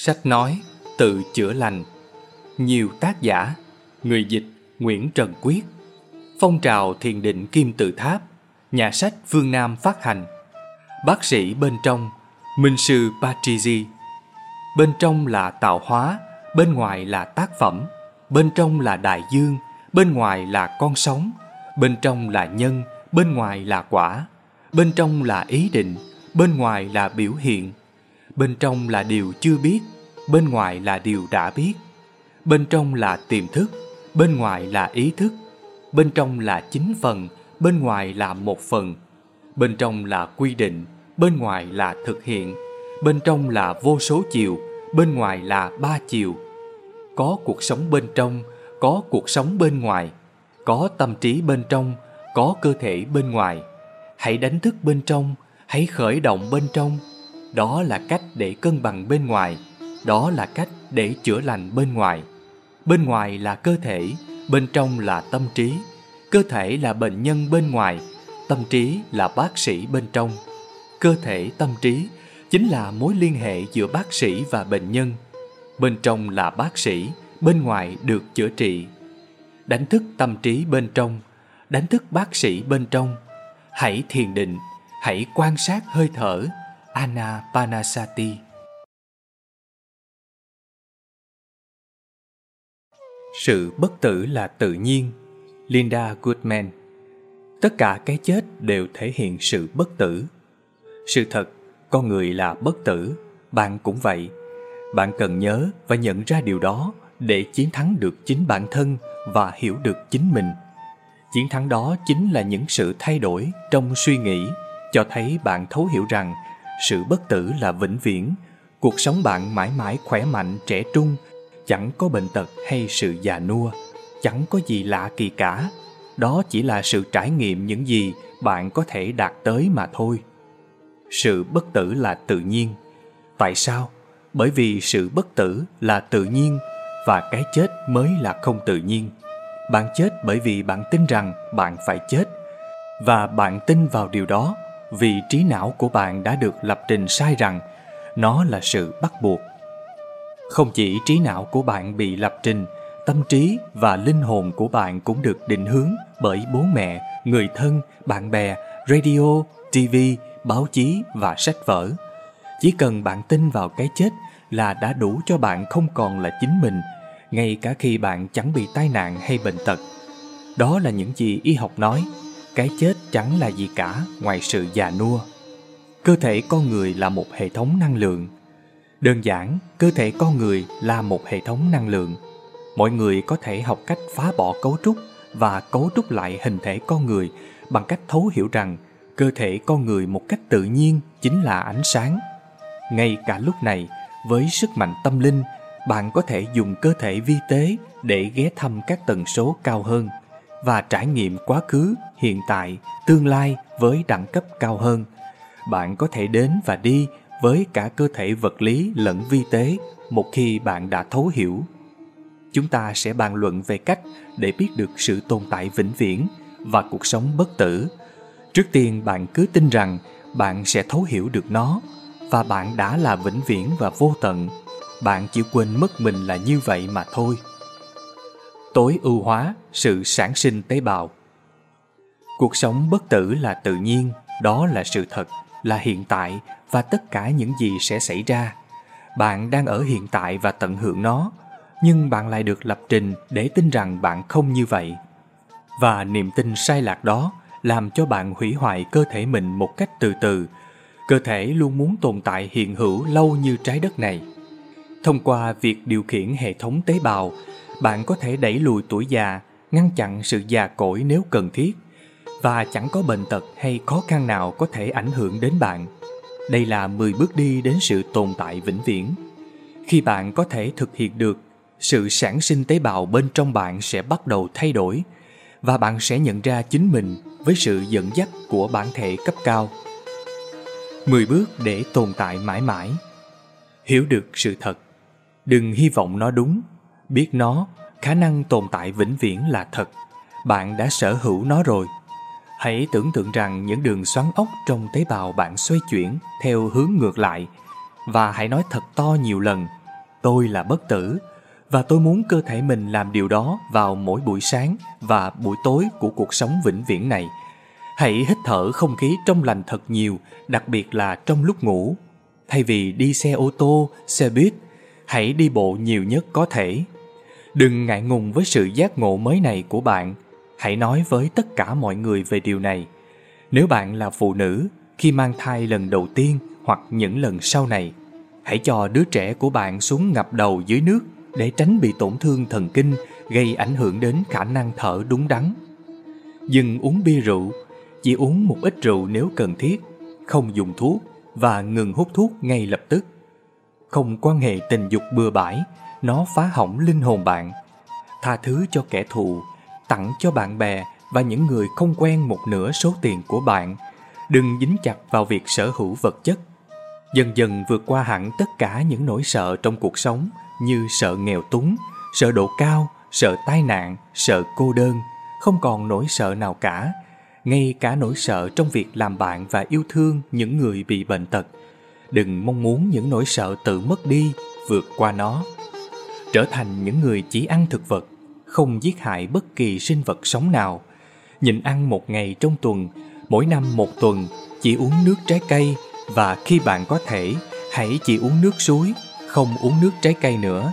Sách nói, Tự chữa lành. Nhiều tác giả, Người dịch Nguyễn Trần Quyết. Phong trào thiền định Kim Tự Tháp, Nhà sách Phương Nam phát hành. Bác sĩ bên trong, Minh sư Patrizi. Bên trong là tạo hóa, Bên ngoài là tác phẩm. Bên trong là đại dương, Bên ngoài là con sóng. Bên trong là nhân, Bên ngoài là quả. Bên trong là ý định, Bên ngoài là biểu hiện. Bên trong là điều chưa biết, Bên ngoài là điều đã biết. Bên trong là tiềm thức, Bên ngoài là ý thức. Bên trong là chính phần, Bên ngoài là một phần. Bên trong là quy định, Bên ngoài là thực hiện. Bên trong là vô số chiều, Bên ngoài là ba chiều. Có cuộc sống bên trong, Có cuộc sống bên ngoài. Có tâm trí bên trong, Có cơ thể bên ngoài. Hãy đánh thức bên trong, Hãy khởi động bên trong. Đó là cách để cân bằng bên ngoài Đó là cách để chữa lành bên ngoài Bên ngoài là cơ thể Bên trong là tâm trí Cơ thể là bệnh nhân bên ngoài Tâm trí là bác sĩ bên trong Cơ thể tâm trí chính là mối liên hệ giữa bác sĩ và bệnh nhân. Bên trong là bác sĩ, bên ngoài được chữa trị. Đánh thức tâm trí bên trong, đánh thức bác sĩ bên trong. Hãy thiền định, hãy quan sát hơi thở. Anapanasati. Sự bất tử là tự nhiên. Linda Goodman Tất cả cái chết đều thể hiện sự bất tử. Sự thật con người là bất tử, bạn cũng vậy. Bạn cần nhớ và nhận ra điều đó để chiến thắng được chính bản thân và hiểu được chính mình. Chiến thắng đó chính là những sự thay đổi trong suy nghĩ, cho thấy bạn thấu hiểu rằng sự bất tử là vĩnh viễn, cuộc sống bạn mãi mãi khỏe mạnh trẻ trung, chẳng có bệnh tật hay sự già nua, chẳng có gì lạ kỳ cả. Đó chỉ là sự trải nghiệm những gì bạn có thể đạt tới mà thôi. Sự bất tử là tự nhiên. Tại sao? Bởi vì sự bất tử là tự nhiên và cái chết mới là không tự nhiên. Bạn chết bởi vì bạn tin rằng bạn phải chết. Và bạn tin vào điều đó vì trí não của bạn đã được lập trình sai rằng nó là sự bắt buộc không chỉ trí não của bạn bị lập trình tâm trí và linh hồn của bạn cũng được định hướng bởi bố mẹ người thân bạn bè radio tv báo chí và sách vở. Chỉ cần bạn tin vào cái chết là đã đủ cho bạn không còn là chính mình, ngay cả khi bạn chẳng bị tai nạn hay bệnh tật. Đó là những gì y học nói, cái chết chẳng là gì cả ngoài sự già nua. Cơ thể con người là một hệ thống năng lượng. Đơn giản, cơ thể con người là một hệ thống năng lượng. Mọi người có thể học cách phá bỏ cấu trúc và cấu trúc lại hình thể con người bằng cách thấu hiểu rằng cơ thể con người một cách tự nhiên chính là ánh sáng ngay cả lúc này với sức mạnh tâm linh bạn có thể dùng cơ thể vi tế để ghé thăm các tần số cao hơn và trải nghiệm quá khứ, hiện tại, tương lai với đẳng cấp cao hơn. Bạn có thể đến và đi với cả cơ thể vật lý lẫn vi tế một khi bạn đã thấu hiểu. Chúng ta sẽ bàn luận về cách để biết được sự tồn tại vĩnh viễn và cuộc sống bất tử. Trước tiên, bạn cứ tin rằng bạn sẽ thấu hiểu được nó và bạn đã là vĩnh viễn và vô tận. Bạn chỉ quên mất mình là như vậy mà thôi tối ưu hóa sự sản sinh tế bào. Cuộc sống bất tử là tự nhiên, đó là sự thật, là hiện tại và tất cả những gì sẽ xảy ra. Bạn đang ở hiện tại và tận hưởng nó, nhưng bạn lại được lập trình để tin rằng bạn không như vậy. Và niềm tin sai lạc đó làm cho bạn hủy hoại cơ thể mình một cách từ từ. Cơ thể luôn muốn tồn tại hiện hữu lâu như trái đất này. Thông qua việc điều khiển hệ thống tế bào bạn có thể đẩy lùi tuổi già, ngăn chặn sự già cỗi nếu cần thiết và chẳng có bệnh tật hay khó khăn nào có thể ảnh hưởng đến bạn đây là 10 bước đi đến sự tồn tại vĩnh viễn khi bạn có thể thực hiện được, sự sản sinh tế bào bên trong bạn sẽ bắt đầu thay đổi và bạn sẽ nhận ra chính mình với sự dẫn dắt của bản thể cấp cao. 10 bước để tồn tại mãi mãi. Hiểu được sự thật. Đừng hy vọng nó đúng. Biết nó, khả năng tồn tại vĩnh viễn là thật. Bạn đã sở hữu nó rồi. Hãy tưởng tượng rằng những đường xoắn ốc trong tế bào bạn xoay chuyển theo hướng ngược lại và hãy nói thật to nhiều lần tôi là bất tử và tôi muốn cơ thể mình làm điều đó vào mỗi buổi sáng và buổi tối của cuộc sống vĩnh viễn này. Hãy hít thở không khí trong lành thật nhiều, đặc biệt là trong lúc ngủ. Thay vì đi xe ô tô, xe buýt, hãy đi bộ nhiều nhất có thể. Đừng ngại ngùng với sự giác ngộ mới này của bạn. Hãy nói với tất cả mọi người về điều này. Nếu bạn là phụ nữ, khi mang thai lần đầu tiên hoặc những lần sau này, hãy cho đứa trẻ của bạn xuống ngập đầu dưới nước để tránh bị tổn thương thần kinh gây ảnh hưởng đến khả năng thở đúng đắn. Dừng uống bia rượu, chỉ uống một ít rượu nếu cần thiết, không dùng thuốc và ngừng hút thuốc ngay lập tức. Không quan hệ tình dục bừa bãi, nó phá hỏng linh hồn bạn. Tha thứ cho kẻ thù, tặng cho bạn bè và những người không quen một nửa số tiền của bạn. Đừng dính chặt vào việc sở hữu vật chất. Dần dần vượt qua hẳn tất cả những nỗi sợ trong cuộc sống như sợ nghèo túng, sợ độ cao, sợ tai nạn, sợ cô đơn, không còn nỗi sợ nào cả, ngay cả nỗi sợ trong việc làm bạn và yêu thương những người bị bệnh tật. Đừng mong muốn những nỗi sợ tự mất đi, vượt qua nó. Trở thành những người chỉ ăn thực vật, không giết hại bất kỳ sinh vật sống nào. Nhịn ăn một ngày trong tuần, mỗi năm một tuần, chỉ uống nước trái cây và khi bạn có thể, hãy chỉ uống nước suối không uống nước trái cây nữa